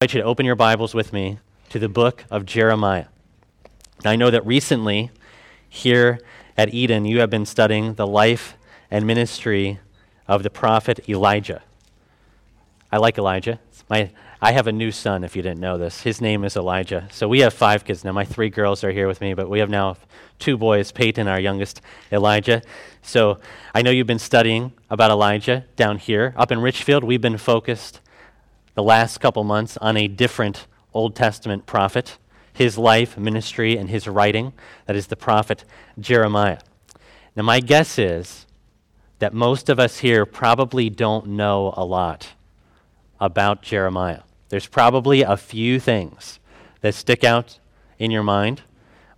I invite you to open your Bibles with me to the book of Jeremiah. I know that recently, here at Eden, you have been studying the life and ministry of the prophet Elijah. I like Elijah. My, I have a new son, if you didn't know this. His name is Elijah. So we have five kids now. My three girls are here with me, but we have now two boys Peyton, our youngest, Elijah. So I know you've been studying about Elijah down here. Up in Richfield, we've been focused the last couple months on a different Old Testament prophet, his life, ministry, and his writing. That is the prophet Jeremiah. Now, my guess is that most of us here probably don't know a lot about Jeremiah. There's probably a few things that stick out in your mind,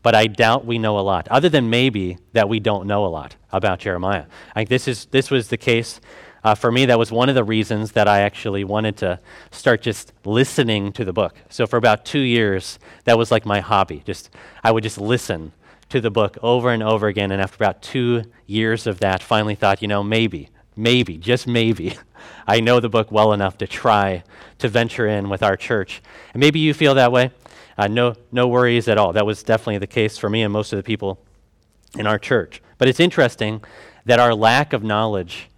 but I doubt we know a lot, other than maybe that we don't know a lot about Jeremiah. I think this, is, this was the case uh, for me, that was one of the reasons that I actually wanted to start just listening to the book. So for about two years, that was like my hobby. Just I would just listen to the book over and over again. And after about two years of that, finally thought, you know, maybe, maybe, just maybe, I know the book well enough to try to venture in with our church. And maybe you feel that way. Uh, no, no worries at all. That was definitely the case for me and most of the people in our church. But it's interesting that our lack of knowledge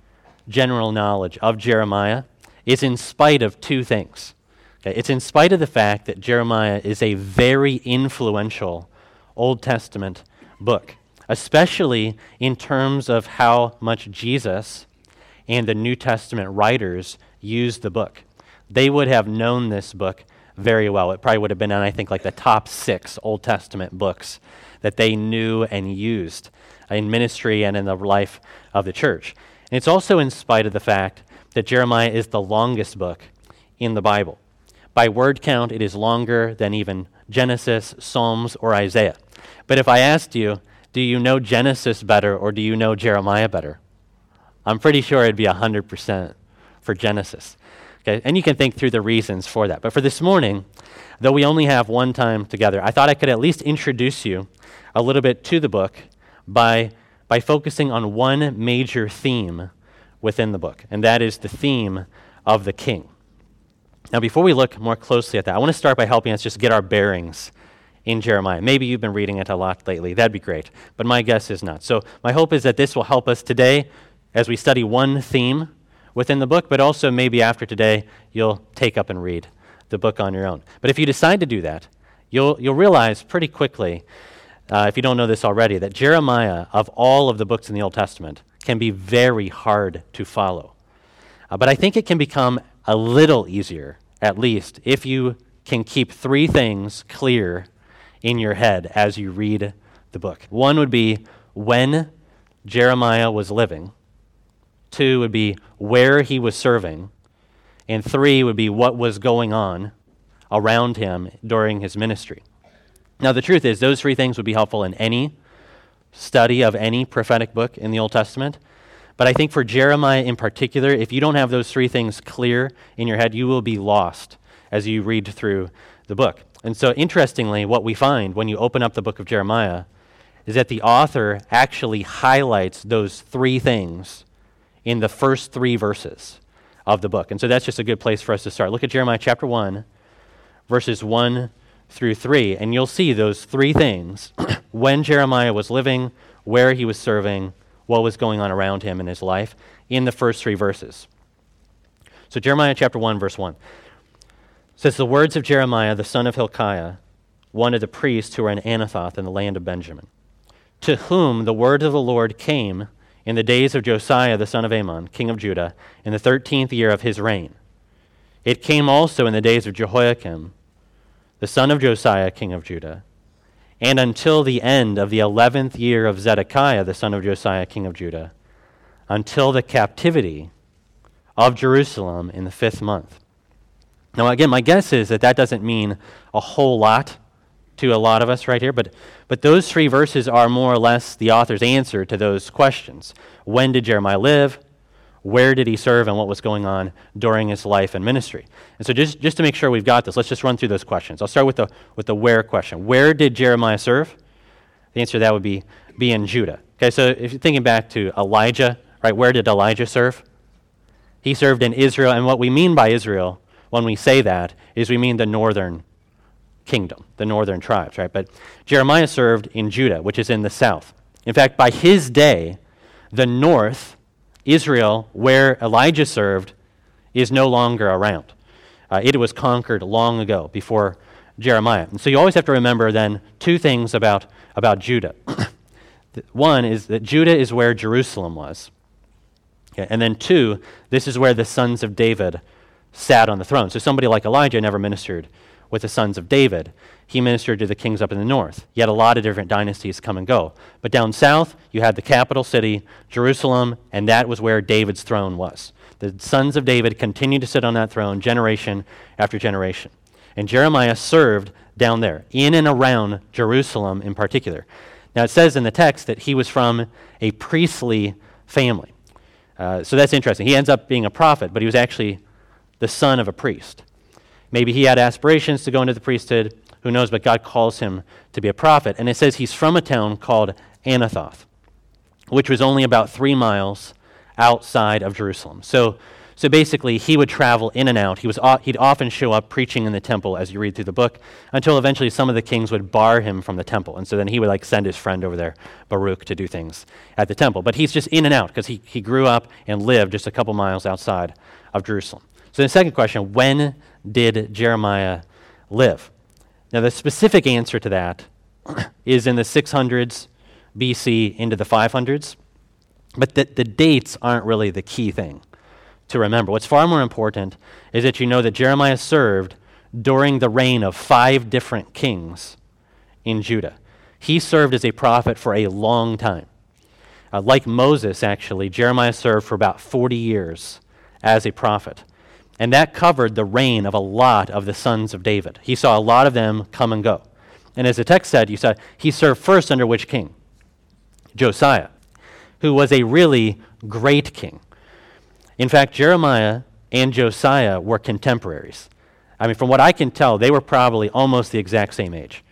general knowledge of Jeremiah is in spite of two things. Okay? It's in spite of the fact that Jeremiah is a very influential Old Testament book, especially in terms of how much Jesus and the New Testament writers used the book. They would have known this book very well. It probably would have been in, I think, like the top six Old Testament books that they knew and used in ministry and in the life of the church. And it's also in spite of the fact that Jeremiah is the longest book in the Bible. By word count, it is longer than even Genesis, Psalms, or Isaiah. But if I asked you, do you know Genesis better or do you know Jeremiah better? I'm pretty sure it'd be 100% for Genesis. Okay? And you can think through the reasons for that. But for this morning, though we only have one time together, I thought I could at least introduce you a little bit to the book by by focusing on one major theme within the book, and that is the theme of the king. Now, before we look more closely at that, I want to start by helping us just get our bearings in Jeremiah. Maybe you've been reading it a lot lately. That'd be great. But my guess is not. So, my hope is that this will help us today as we study one theme within the book, but also maybe after today, you'll take up and read the book on your own. But if you decide to do that, you'll, you'll realize pretty quickly uh, if you don't know this already, that Jeremiah, of all of the books in the Old Testament, can be very hard to follow. Uh, but I think it can become a little easier, at least, if you can keep three things clear in your head as you read the book. One would be when Jeremiah was living, two would be where he was serving, and three would be what was going on around him during his ministry. Now, the truth is, those three things would be helpful in any study of any prophetic book in the Old Testament. But I think for Jeremiah in particular, if you don't have those three things clear in your head, you will be lost as you read through the book. And so, interestingly, what we find when you open up the book of Jeremiah is that the author actually highlights those three things in the first three verses of the book. And so, that's just a good place for us to start. Look at Jeremiah chapter 1, verses 1 through 3, and you'll see those three things when Jeremiah was living, where he was serving, what was going on around him in his life in the first three verses. So, Jeremiah chapter 1, verse 1 says, The words of Jeremiah, the son of Hilkiah, one of the priests who were in Anathoth in the land of Benjamin, to whom the word of the Lord came in the days of Josiah the son of Amon, king of Judah, in the thirteenth year of his reign. It came also in the days of Jehoiakim the son of Josiah, king of Judah, and until the end of the eleventh year of Zedekiah, the son of Josiah, king of Judah, until the captivity of Jerusalem in the fifth month. Now, again, my guess is that that doesn't mean a whole lot to a lot of us right here, but, but those three verses are more or less the author's answer to those questions. When did Jeremiah live? Where did he serve and what was going on during his life and ministry. And so, just, just to make sure we've got this, let's just run through those questions. I'll start with the, with the where question. Where did Jeremiah serve? The answer to that would be, be in Judah. Okay, so if you're thinking back to Elijah, right, where did Elijah serve? He served in Israel, and what we mean by Israel when we say that is we mean the northern kingdom, the northern tribes, right? But Jeremiah served in Judah, which is in the south. In fact, by his day, the north, Israel, where Elijah served, is no longer around. Uh, it was conquered long ago before Jeremiah. And so you always have to remember then two things about, about Judah. One is that Judah is where Jerusalem was. Okay, and then two, this is where the sons of David sat on the throne. So somebody like Elijah never ministered with the sons of David. He ministered to the kings up in the north. Had a lot of different dynasties come and go. But down south, you had the capital city, Jerusalem, and that was where David's throne was. The sons of David continued to sit on that throne generation after generation. And Jeremiah served down there, in and around Jerusalem in particular. Now, it says in the text that he was from a priestly family. Uh, so that's interesting. He ends up being a prophet, but he was actually the son of a priest. Maybe he had aspirations to go into the priesthood. Who knows? But God calls him to be a prophet. And it says he's from a town called Anathoth, which was only about three miles outside of Jerusalem. So, so basically, he would travel in and out. He was, he'd often show up preaching in the temple as you read through the book until eventually some of the kings would bar him from the temple. And so then he would like send his friend over there, Baruch, to do things at the temple. But he's just in and out because he, he grew up and lived just a couple miles outside of Jerusalem. So the second question when did Jeremiah live? Now, the specific answer to that is in the 600s BC into the 500s, but the, the dates aren't really the key thing to remember. What's far more important is that you know that Jeremiah served during the reign of five different kings in Judah. He served as a prophet for a long time. Uh, like Moses, actually, Jeremiah served for about 40 years as a prophet. And that covered the reign of a lot of the sons of David. He saw a lot of them come and go. And as the text said, you saw he served first under which king? Josiah, who was a really great king. In fact, Jeremiah and Josiah were contemporaries. I mean, from what I can tell, they were probably almost the exact same age.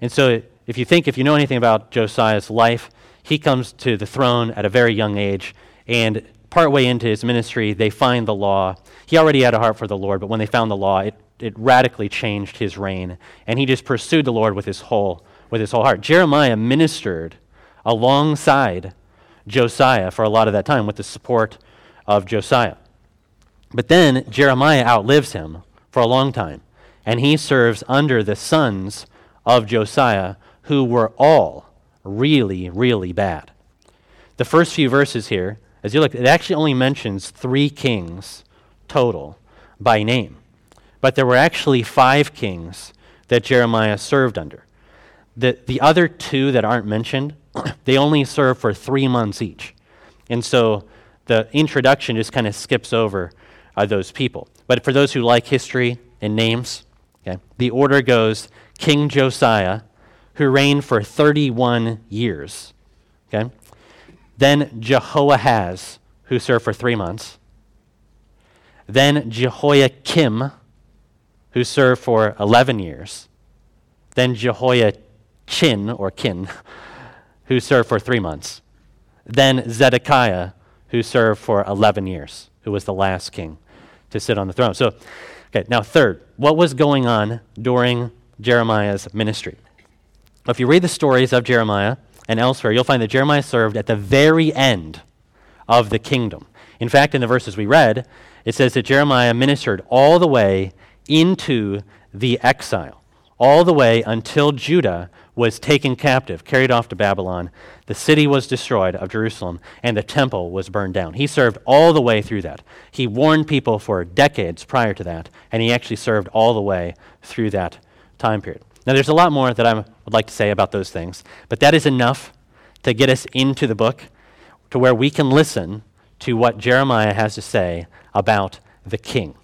And so, if you think, if you know anything about Josiah's life, he comes to the throne at a very young age, and partway into his ministry, they find the law. He already had a heart for the Lord, but when they found the law, it, it radically changed his reign. And he just pursued the Lord with his whole, with his whole heart. Jeremiah ministered alongside Josiah for a lot of that time with the support of Josiah. But then Jeremiah outlives him for a long time, and he serves under the sons of Josiah, who were all really, really bad. The first few verses here as you look, it actually only mentions three kings total by name. But there were actually five kings that Jeremiah served under. The, the other two that aren't mentioned, they only served for three months each. And so the introduction just kind of skips over uh, those people. But for those who like history and names, okay, the order goes King Josiah, who reigned for 31 years. Okay? Then Jehoahaz, who served for three months. Then Jehoiakim, who served for 11 years. Then Jehoiachin, or Kin, who served for three months. Then Zedekiah, who served for 11 years, who was the last king to sit on the throne. So, okay, now third, what was going on during Jeremiah's ministry? If you read the stories of Jeremiah, and elsewhere, you'll find that Jeremiah served at the very end of the kingdom. In fact, in the verses we read, it says that Jeremiah ministered all the way into the exile, all the way until Judah was taken captive, carried off to Babylon. The city was destroyed of Jerusalem, and the temple was burned down. He served all the way through that. He warned people for decades prior to that, and he actually served all the way through that time period. Now, there's a lot more that I would like to say about those things, but that is enough to get us into the book to where we can listen to what Jeremiah has to say about the king.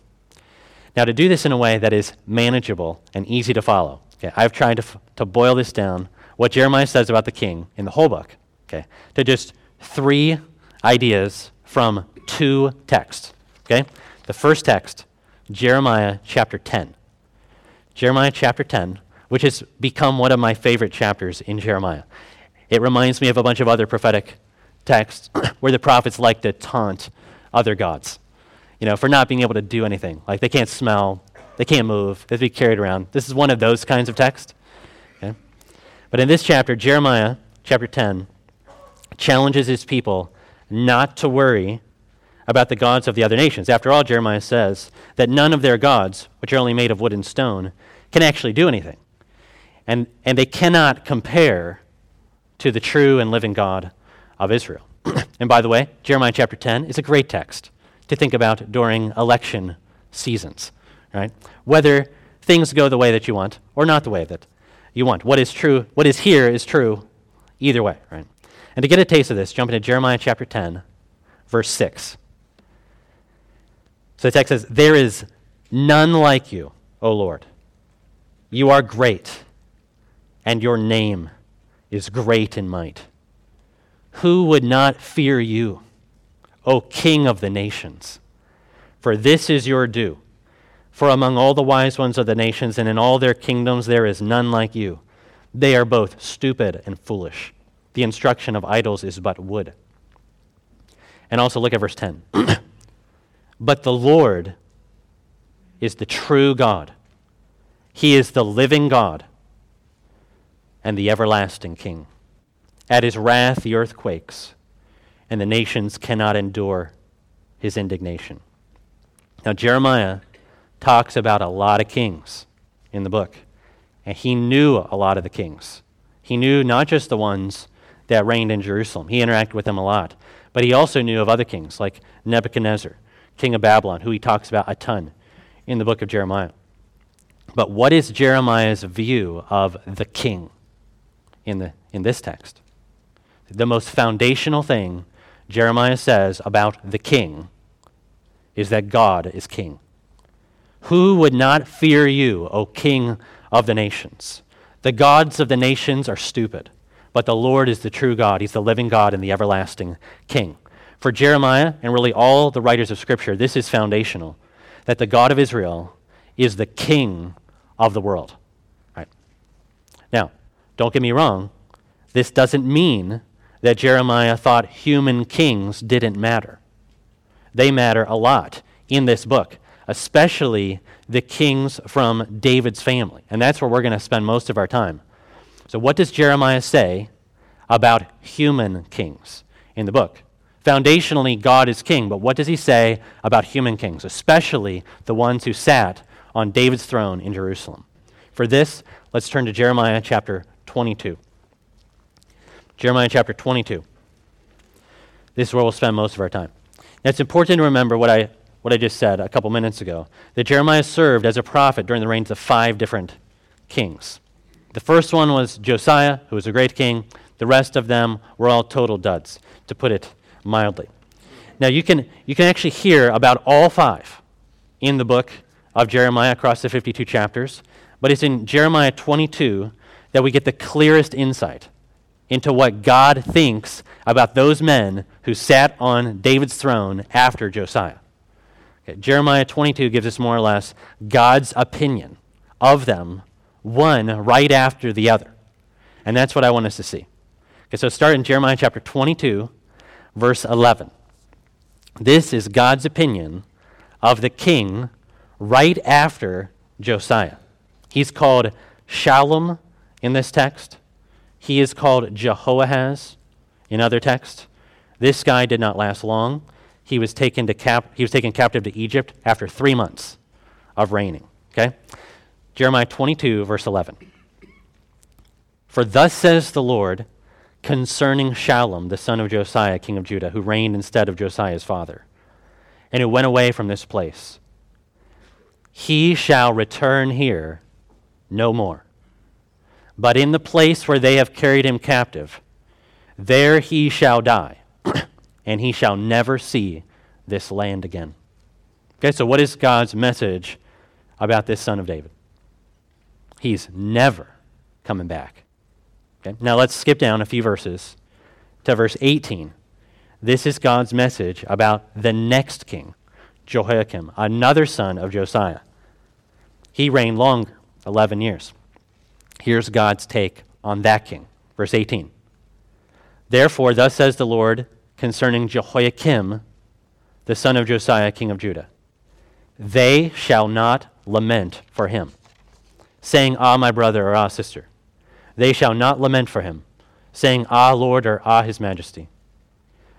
Now, to do this in a way that is manageable and easy to follow, okay, I've tried to, f- to boil this down, what Jeremiah says about the king in the whole book, okay, to just three ideas from two texts. Okay? The first text, Jeremiah chapter 10. Jeremiah chapter 10 which has become one of my favorite chapters in Jeremiah. It reminds me of a bunch of other prophetic texts where the prophets like to taunt other gods. you know, for not being able to do anything. Like they can't smell, they can't move, they have to be carried around. This is one of those kinds of texts. Okay? But in this chapter, Jeremiah, chapter 10, challenges his people not to worry about the gods of the other nations. After all, Jeremiah says that none of their gods, which are only made of wood and stone, can actually do anything. And, and they cannot compare to the true and living God of Israel. and by the way, Jeremiah chapter 10 is a great text to think about during election seasons, right? Whether things go the way that you want or not the way that you want. What is true, what is here is true either way, right? And to get a taste of this, jump into Jeremiah chapter 10, verse 6. So the text says, There is none like you, O Lord. You are great, and your name is great in might. Who would not fear you, O King of the nations? For this is your due. For among all the wise ones of the nations and in all their kingdoms there is none like you. They are both stupid and foolish. The instruction of idols is but wood. And also look at verse 10. but the Lord is the true God, He is the living God and the everlasting King. At His wrath the earth quakes, and the nations cannot endure His indignation. Now, Jeremiah talks about a lot of kings in the book, and he knew a lot of the kings. He knew not just the ones that reigned in Jerusalem. He interacted with them a lot. But he also knew of other kings, like Nebuchadnezzar, king of Babylon, who he talks about a ton in the book of Jeremiah. But what is Jeremiah's view of the king in, the, in this text? The most foundational thing Jeremiah says about the king is that God is king. Who would not fear you, O king of the nations? The gods of the nations are stupid. But the Lord is the true God. He's the living God and the everlasting King. For Jeremiah and really all the writers of Scripture, this is foundational that the God of Israel is the King of the world. Right. Now, don't get me wrong, this doesn't mean that Jeremiah thought human kings didn't matter. They matter a lot in this book, especially the kings from David's family. And that's where we're going to spend most of our time. So, what does Jeremiah say about human kings in the book? Foundationally, God is king, but what does he say about human kings, especially the ones who sat on David's throne in Jerusalem? For this, let's turn to Jeremiah chapter 22. Jeremiah chapter 22. This is where we'll spend most of our time. Now, it's important to remember what I, what I just said a couple minutes ago that Jeremiah served as a prophet during the reigns of five different kings. The first one was Josiah, who was a great king. The rest of them were all total duds, to put it mildly. Now, you can, you can actually hear about all five in the book of Jeremiah across the 52 chapters, but it's in Jeremiah 22 that we get the clearest insight into what God thinks about those men who sat on David's throne after Josiah. Okay, Jeremiah 22 gives us more or less God's opinion of them one right after the other. And that's what I want us to see. Okay, so start in Jeremiah chapter 22, verse 11. This is God's opinion of the king right after Josiah. He's called Shallum in this text. He is called Jehoahaz in other texts. This guy did not last long. He was taken, to cap- he was taken captive to Egypt after three months of reigning. Okay? Jeremiah 22, verse 11. For thus says the Lord concerning Shallum, the son of Josiah, king of Judah, who reigned instead of Josiah's father, and who went away from this place He shall return here no more. But in the place where they have carried him captive, there he shall die, and he shall never see this land again. Okay, so what is God's message about this son of David? He's never coming back. Okay? Now let's skip down a few verses to verse 18. This is God's message about the next king, Jehoiakim, another son of Josiah. He reigned longer, 11 years. Here's God's take on that king. Verse 18. Therefore, thus says the Lord concerning Jehoiakim, the son of Josiah, king of Judah. they shall not lament for him, saying, Ah, my brother, or Ah, sister. They shall not lament for him, saying, Ah, Lord, or Ah, his majesty.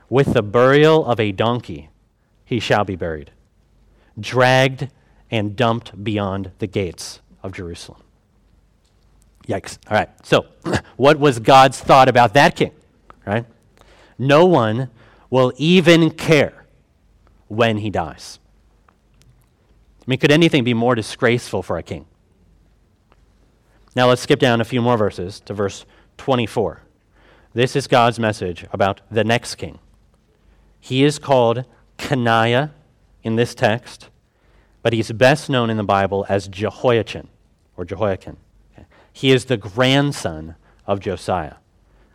With the burial of a donkey he shall be buried, dragged and dumped beyond the gates of Jerusalem. Yikes. All right. So, what was God's thought about that king? Right? No one will even care when he dies. I mean, could anything be more disgraceful for a king? Now let's skip down a few more verses to verse 24. This is God's message about the next king. He is called Coniah in this text, but he's best known in the Bible as Jehoiachin or Jehoiakim. He is the grandson of Josiah,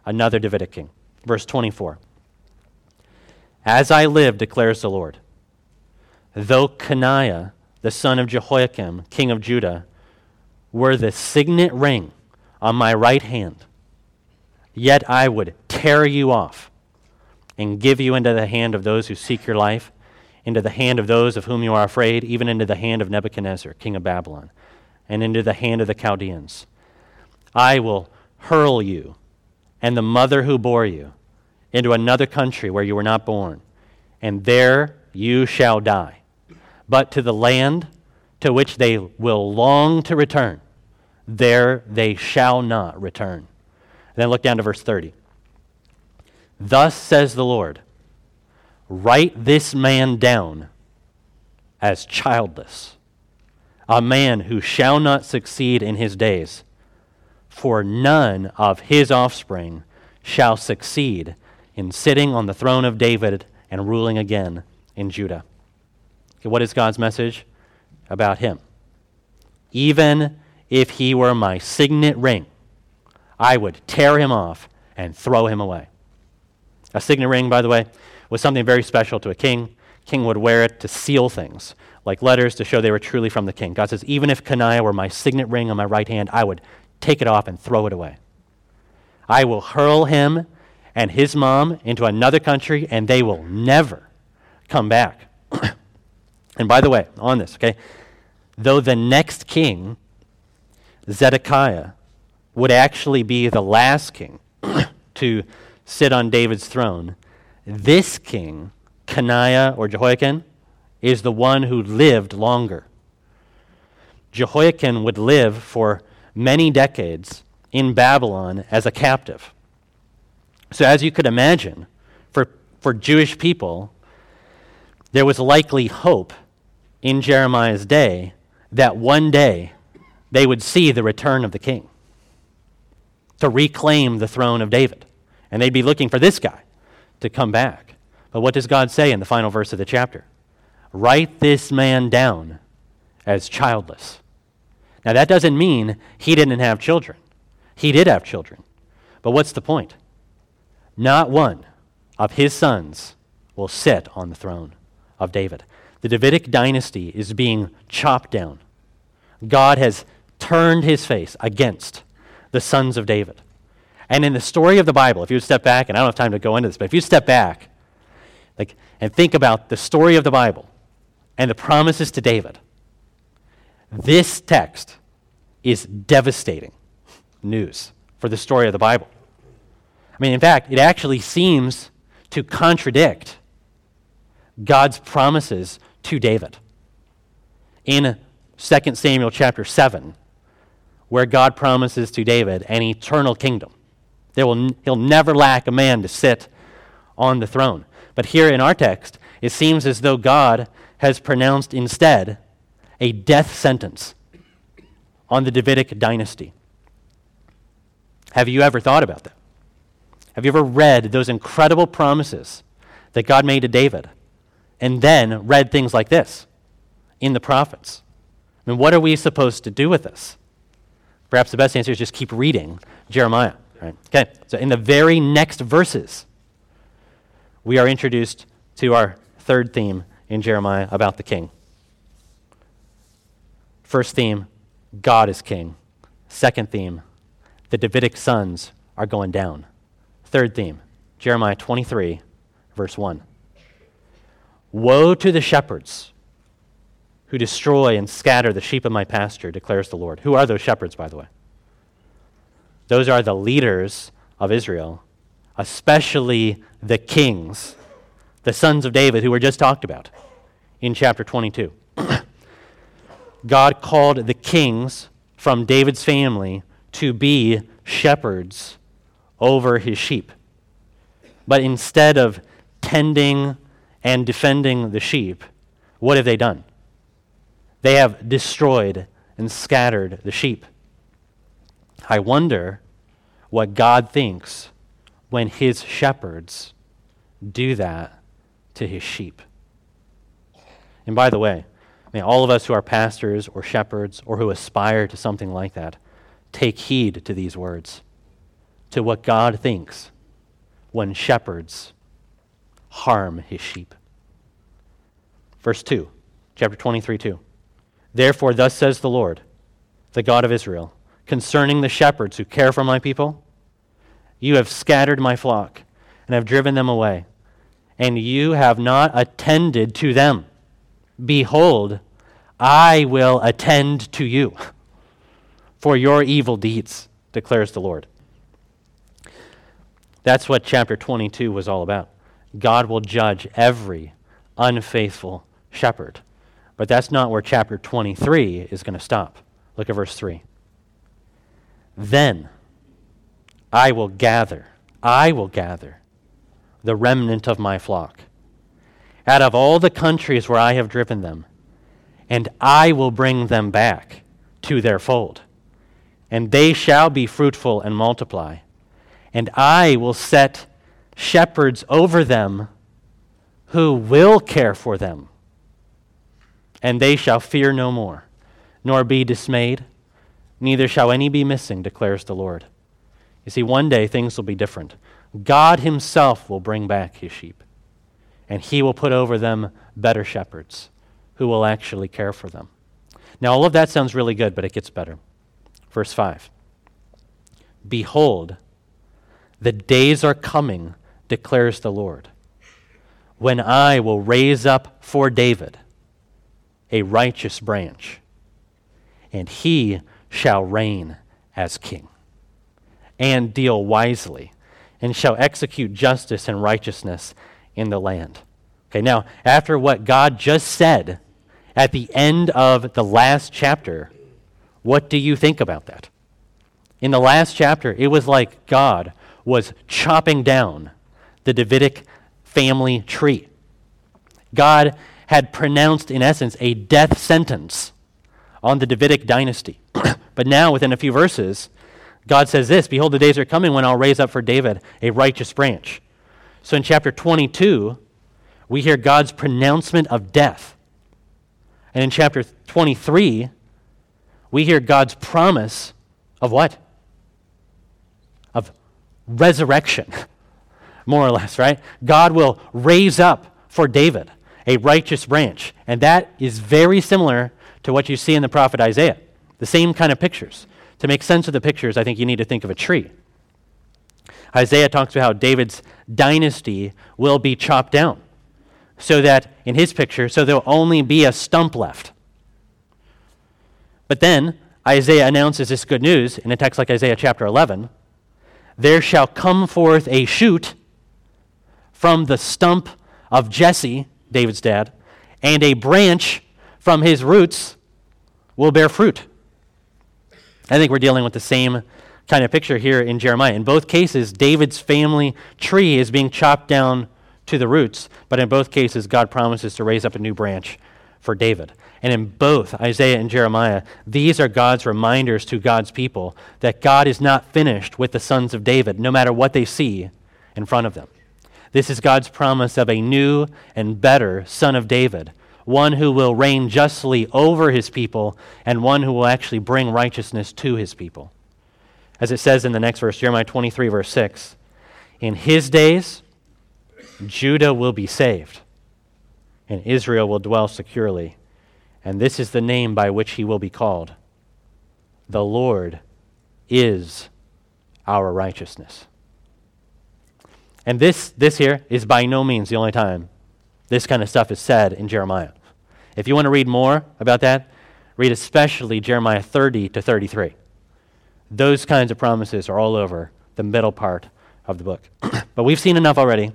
another Davidic king. Verse 24. As I live, declares the Lord, though Coniah, the son of Jehoiakim, king of Judah, were the signet ring on my right hand, yet I would tear you off and give you into the hand of those who seek your life, into the hand of those of whom you are afraid, even into the hand of Nebuchadnezzar, king of Babylon, and into the hand of the Chaldeans. I will hurl you and the mother who bore you into another country where you were not born, and there you shall die. But to the land to which they will long to return, there they shall not return. And then look down to verse 30. Thus says the Lord Write this man down as childless, a man who shall not succeed in his days for none of his offspring shall succeed in sitting on the throne of David and ruling again in Judah. Okay, what is God's message about him? Even if he were my signet ring, I would tear him off and throw him away. A signet ring, by the way, was something very special to a king. King would wear it to seal things, like letters to show they were truly from the king. God says, Even if Coniah were my signet ring on my right hand, I would take it off and throw it away. I will hurl him and his mom into another country, and they will never come back. and by the way, on this, okay, though the next king, Zedekiah, would actually be the last king to sit on David's throne, this king, Coniah or Jehoiakim, is the one who lived longer. Jehoiakim would live for many decades in Babylon as a captive. So, as you could imagine, for, for Jewish people, there was likely hope in Jeremiah's day that one day they would see the return of the king to reclaim the throne of David. And they'd be looking for this guy to come back. But what does God say in the final verse of the chapter? Write this man down as childless. Now, that doesn't mean he didn't have children. He did have children. But what's the point? Not one of his sons will sit on the throne of David. The Davidic dynasty is being chopped down. God has turned his face against the sons of David. And in the story of the Bible, if you step back, and I don't have time to go into this, but if you step back like, and think about the story of the Bible and the promises to David, this text is devastating news for the story of the Bible. I mean, in fact, it actually seems to contradict God's promises to David. In 2 Samuel chapter 7, where God promises to David an eternal kingdom. There will, he'll never lack a man to sit on the throne. But here in our text, it seems as though God has pronounced instead a death sentence on the Davidic dynasty. Have you ever thought about that? Have you ever read those incredible promises that God made to David and then read things like this in the prophets? I mean, what are we supposed to do with this? Perhaps the best answer is just keep reading Jeremiah. Right? Okay, so in the very next verses, we are introduced to our third theme in Jeremiah about the king. First theme God is king. Second theme the Davidic sons are going down. Third theme Jeremiah 23, verse 1. Woe to the shepherds who destroy and scatter the sheep of my pasture, declares the Lord. Who are those shepherds, by the way? Those are the leaders of Israel, especially the kings, the sons of David, who were just talked about in chapter 22. God called the kings from David's family to be shepherds over his sheep. But instead of tending and defending the sheep, what have they done? They have destroyed and scattered the sheep. I wonder what God thinks when his shepherds do that to his sheep. And by the way, may all of us who are pastors or shepherds or who aspire to something like that take heed to these words, to what God thinks when shepherds harm his sheep. Verse 2, chapter 23 2. Therefore, thus says the Lord, the God of Israel, concerning the shepherds who care for my people You have scattered my flock and have driven them away, and you have not attended to them. Behold, I will attend to you for your evil deeds, declares the Lord. That's what chapter 22 was all about. God will judge every unfaithful shepherd. But that's not where chapter 23 is going to stop. Look at verse 3. Then I will gather, I will gather the remnant of my flock out of all the countries where I have driven them, and I will bring them back to their fold. And they shall be fruitful and multiply. And I will set shepherds over them who will care for them. And they shall fear no more, nor be dismayed, neither shall any be missing, declares the Lord. You see, one day things will be different. God Himself will bring back His sheep, and He will put over them better shepherds who will actually care for them. Now, all of that sounds really good, but it gets better. Verse 5 Behold, the days are coming, declares the Lord, when I will raise up for David a righteous branch, and he shall reign as king, and deal wisely, and shall execute justice and righteousness in the land. Okay, now, after what God just said at the end of the last chapter, what do you think about that? In the last chapter, it was like God was chopping down the Davidic family tree. God had pronounced, in essence, a death sentence on the Davidic dynasty. but now, within a few verses, God says this Behold, the days are coming when I'll raise up for David a righteous branch. So in chapter 22, we hear God's pronouncement of death. And in chapter 23, we hear God's promise of what? Of resurrection, more or less, right? God will raise up for David a righteous branch. And that is very similar to what you see in the prophet Isaiah. The same kind of pictures. To make sense of the pictures, I think you need to think of a tree. Isaiah talks about how David's dynasty will be chopped down. So that, in his picture, so there'll only be a stump left. But then, Isaiah announces this good news in a text like Isaiah chapter 11 There shall come forth a shoot from the stump of Jesse, David's dad, and a branch from his roots will bear fruit. I think we're dealing with the same kind of picture here in Jeremiah. In both cases, David's family tree is being chopped down to the roots, but in both cases, God promises to raise up a new branch for David. And in both Isaiah and Jeremiah, these are God's reminders to God's people that God is not finished with the sons of David, no matter what they see in front of them. This is God's promise of a new and better son of David, one who will reign justly over his people and one who will actually bring righteousness to his people. As it says in the next verse, Jeremiah 23, verse 6 In his days, Judah will be saved, and Israel will dwell securely. And this is the name by which he will be called The Lord is our righteousness. And this, this here is by no means the only time this kind of stuff is said in Jeremiah. If you want to read more about that, read especially Jeremiah 30 to 33. Those kinds of promises are all over the middle part of the book. but we've seen enough already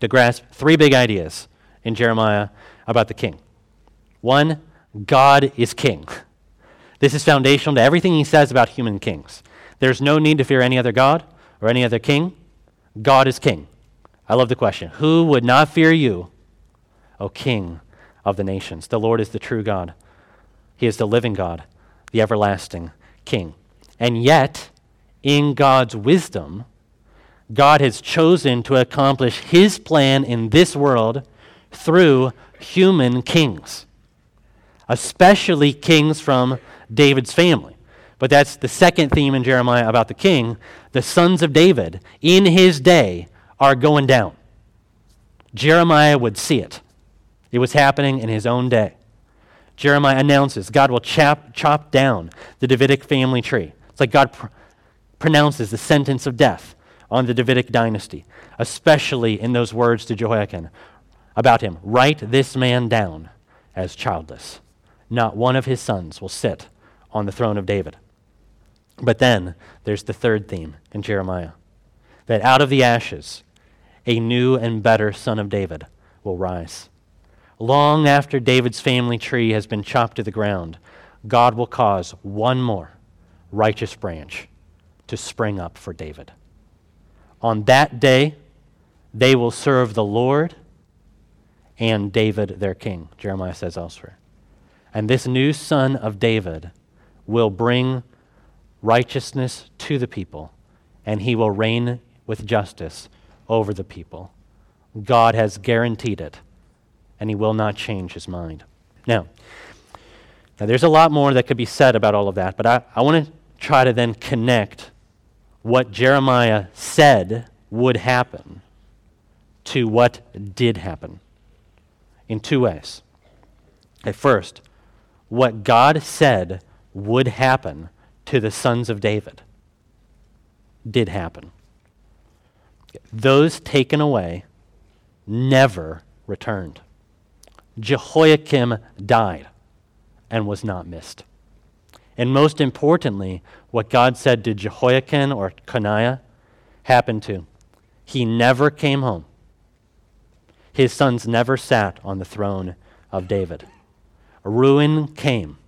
to grasp three big ideas in Jeremiah about the king. One, God is king. This is foundational to everything he says about human kings. There's no need to fear any other God or any other king. God is king. I love the question Who would not fear you, O King of the nations? The Lord is the true God, He is the living God, the everlasting King. And yet, in God's wisdom, God has chosen to accomplish His plan in this world through human kings, especially kings from David's family. But that's the second theme in Jeremiah about the king. The sons of David in his day are going down. Jeremiah would see it. It was happening in his own day. Jeremiah announces God will chop, chop down the Davidic family tree. It's like God pr- pronounces the sentence of death on the Davidic dynasty, especially in those words to Jehoiakim about him Write this man down as childless. Not one of his sons will sit on the throne of David. But then there's the third theme in Jeremiah that out of the ashes, a new and better son of David will rise. Long after David's family tree has been chopped to the ground, God will cause one more righteous branch to spring up for David. On that day, they will serve the Lord and David their king, Jeremiah says elsewhere. And this new son of David will bring righteousness to the people, and he will reign with justice over the people. God has guaranteed it, and he will not change his mind. Now, now there's a lot more that could be said about all of that, but I, I want to try to then connect what Jeremiah said would happen to what did happen in two ways. At first, what God said would happen to the sons of David did happen. Those taken away never returned. Jehoiakim died and was not missed. And most importantly, what God said to Jehoiakim or Coniah happened to. He never came home. His sons never sat on the throne of David. Ruin came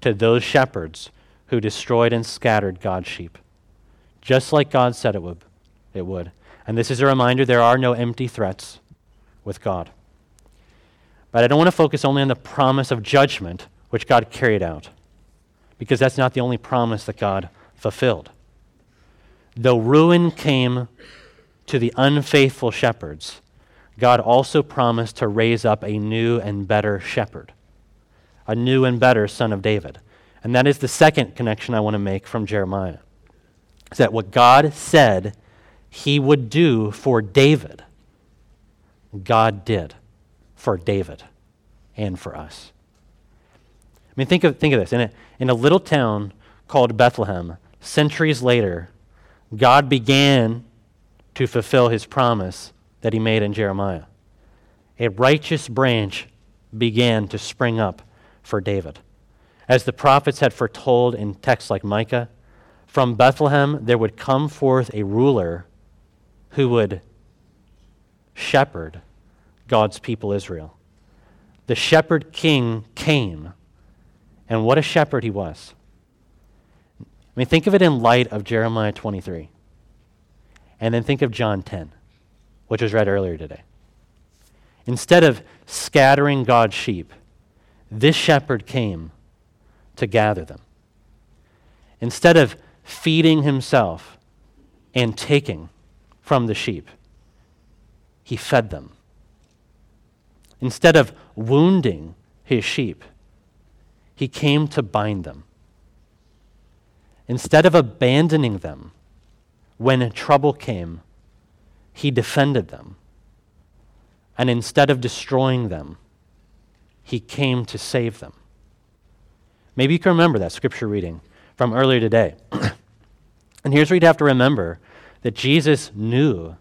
to those shepherds who destroyed and scattered God's sheep, just like God said it would. It would. And this is a reminder there are no empty threats with God. But I don't want to focus only on the promise of judgment, which God carried out, because that's not the only promise that God fulfilled. Though ruin came to the unfaithful shepherds, God also promised to raise up a new and better shepherd, a new and better son of David. And that is the second connection I want to make from Jeremiah. Is that what God said he would do for David, God did for David and for us. I mean, think of, think of this. In a, in a little town called Bethlehem, centuries later, God began to fulfill his promise that he made in Jeremiah. A righteous branch began to spring up for David. As the prophets had foretold in texts like Micah, from Bethlehem there would come forth a ruler who would shepherd God's people Israel. The shepherd king came, and what a shepherd he was. I mean, think of it in light of Jeremiah 23. And then think of John 10 which was read earlier today. Instead of scattering God's sheep, this shepherd came to gather them. Instead of feeding himself and taking from the sheep, he fed them. Instead of wounding his sheep, he came to bind them. Instead of abandoning them when trouble came, he defended them. And instead of destroying them, he came to save them. Maybe you can remember that scripture reading from earlier today. and here's where you'd have to remember that Jesus knew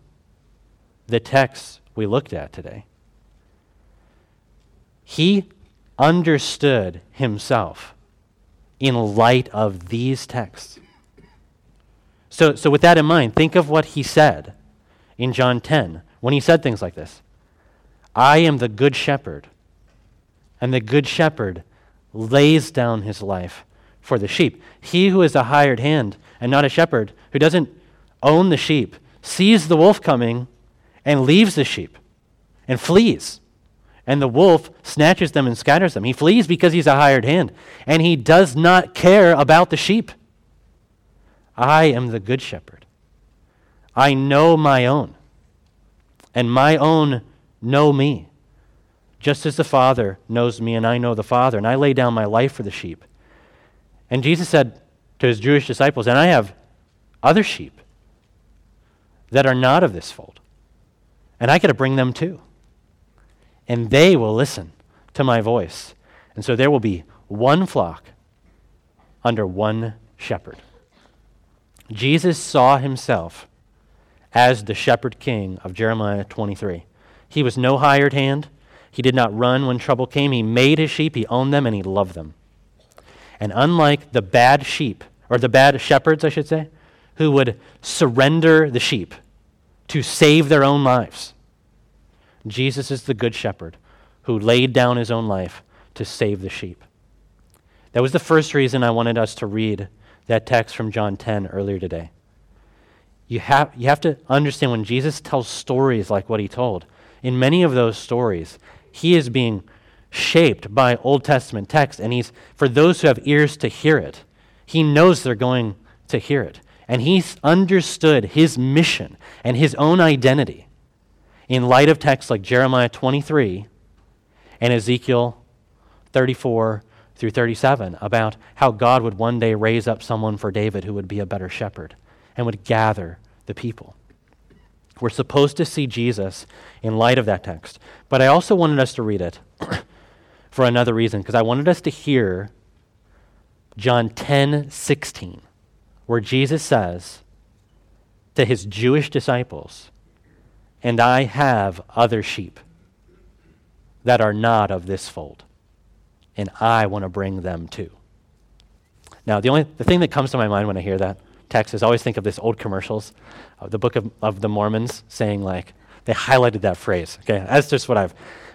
the text we looked at today. He understood himself in light of these texts. So, so, with that in mind, think of what he said in John 10 when he said things like this I am the good shepherd, and the good shepherd lays down his life for the sheep. He who is a hired hand and not a shepherd, who doesn't own the sheep, sees the wolf coming and leaves the sheep and flees. And the wolf snatches them and scatters them. He flees because he's a hired hand, and he does not care about the sheep. I am the good shepherd. I know my own, and my own know me, just as the Father knows me, and I know the Father, and I lay down my life for the sheep. And Jesus said to his Jewish disciples, And I have other sheep that are not of this fold, and I got to bring them too. And they will listen to my voice. And so there will be one flock under one shepherd. Jesus saw himself as the shepherd king of Jeremiah 23. He was no hired hand. He did not run when trouble came. He made his sheep, he owned them, and he loved them. And unlike the bad sheep, or the bad shepherds, I should say, who would surrender the sheep to save their own lives, Jesus is the good shepherd who laid down his own life to save the sheep. That was the first reason I wanted us to read that text from John 10 earlier today. You have, you have to understand when Jesus tells stories like what he told, in many of those stories, he is being shaped by Old Testament text, and he's, for those who have ears to hear it, he knows they're going to hear it. And he's understood his mission and his own identity in light of texts like Jeremiah 23 and Ezekiel 34 through 37 about how God would one day raise up someone for David who would be a better shepherd and would gather the people. We're supposed to see Jesus in light of that text. But I also wanted us to read it for another reason, because I wanted us to hear John 10 16, where Jesus says to his Jewish disciples, And I have other sheep that are not of this fold, and I want to bring them too. Now, the only the thing that comes to my mind when I hear that text is always think of this old commercials the Book of, of the Mormons saying like they highlighted that phrase. Okay, that's just what I've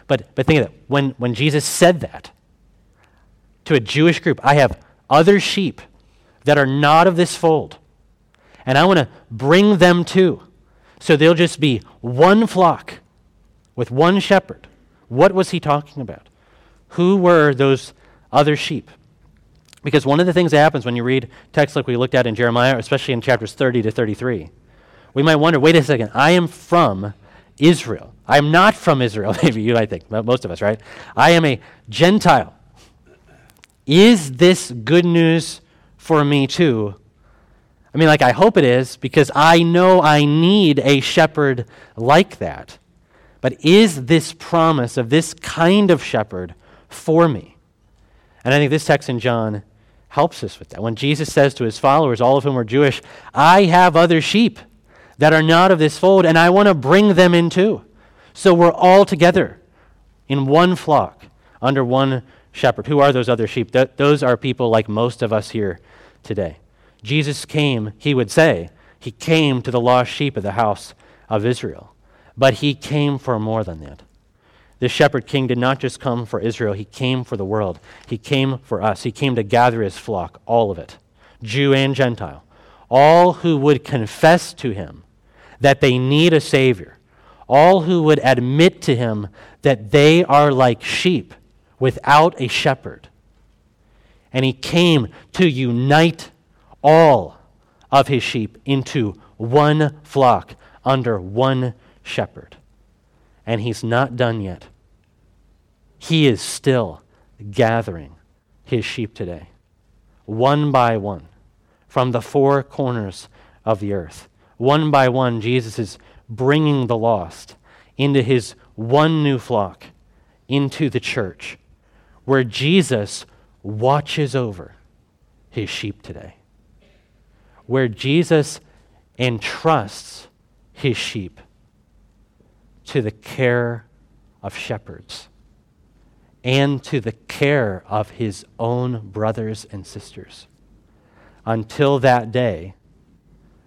but, but think of it. When, when Jesus said that to a Jewish group, I have other sheep that are not of this fold, and I want to bring them too. So they'll just be one flock with one shepherd. What was he talking about? Who were those other sheep? Because one of the things that happens when you read texts like we looked at in Jeremiah, especially in chapters 30 to 33, we might wonder wait a second, I am from Israel. I am not from Israel. Maybe you, I think, most of us, right? I am a Gentile. Is this good news for me too? I mean, like, I hope it is because I know I need a shepherd like that. But is this promise of this kind of shepherd for me? And I think this text in John helps us with that. When Jesus says to his followers, all of whom are Jewish, I have other sheep that are not of this fold, and I want to bring them in too. So we're all together in one flock under one shepherd. Who are those other sheep? Th- those are people like most of us here today. Jesus came, he would say, he came to the lost sheep of the house of Israel. But he came for more than that. This shepherd king did not just come for Israel, he came for the world. He came for us. He came to gather his flock, all of it, Jew and Gentile, all who would confess to him that they need a Savior, all who would admit to him that they are like sheep without a shepherd. And he came to unite all of his sheep into one flock under one shepherd. And he's not done yet. He is still gathering his sheep today, one by one, from the four corners of the earth. One by one, Jesus is bringing the lost into his one new flock, into the church, where Jesus watches over his sheep today, where Jesus entrusts his sheep to the care of shepherds and to the care of his own brothers and sisters until that day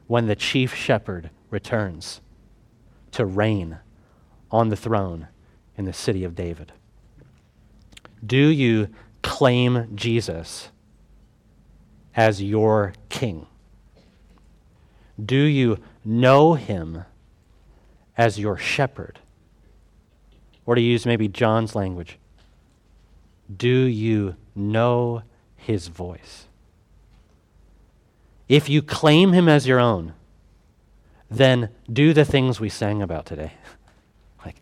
when the chief shepherd returns to reign on the throne in the city of David. Do you claim Jesus as your king? Do you know him as your shepherd? Or to use maybe John's language, do you know his voice? If you claim him as your own, then do the things we sang about today. like,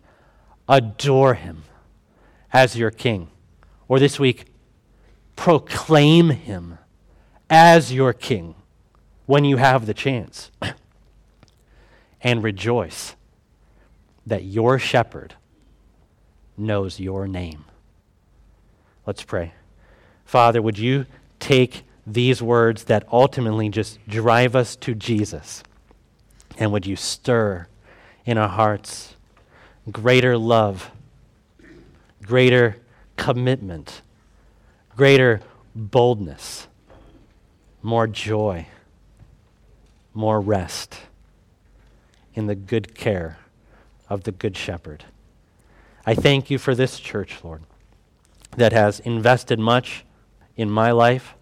adore him as your king. Or this week, proclaim him as your king when you have the chance. and rejoice that your shepherd knows your name. Let's pray. Father, would you take these words that ultimately just drive us to Jesus? And would you stir in our hearts greater love, greater commitment, greater boldness, more joy, more rest in the good care of the Good Shepherd. I thank you for this church, Lord, that has invested much in my life,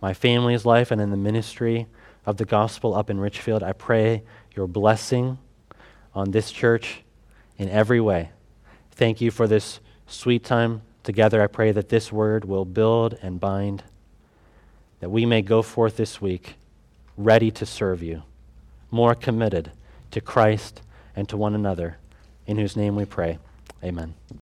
my family's life, and in the ministry of the gospel up in Richfield. I pray your blessing on this church in every way. Thank you for this sweet time together. I pray that this word will build and bind, that we may go forth this week ready to serve you, more committed to Christ and to one another, in whose name we pray. Amen.